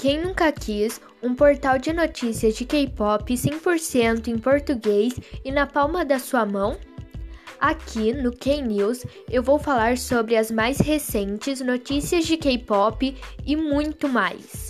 Quem nunca quis um portal de notícias de K-pop 100% em português e na palma da sua mão? Aqui no K-News eu vou falar sobre as mais recentes notícias de K-pop e muito mais.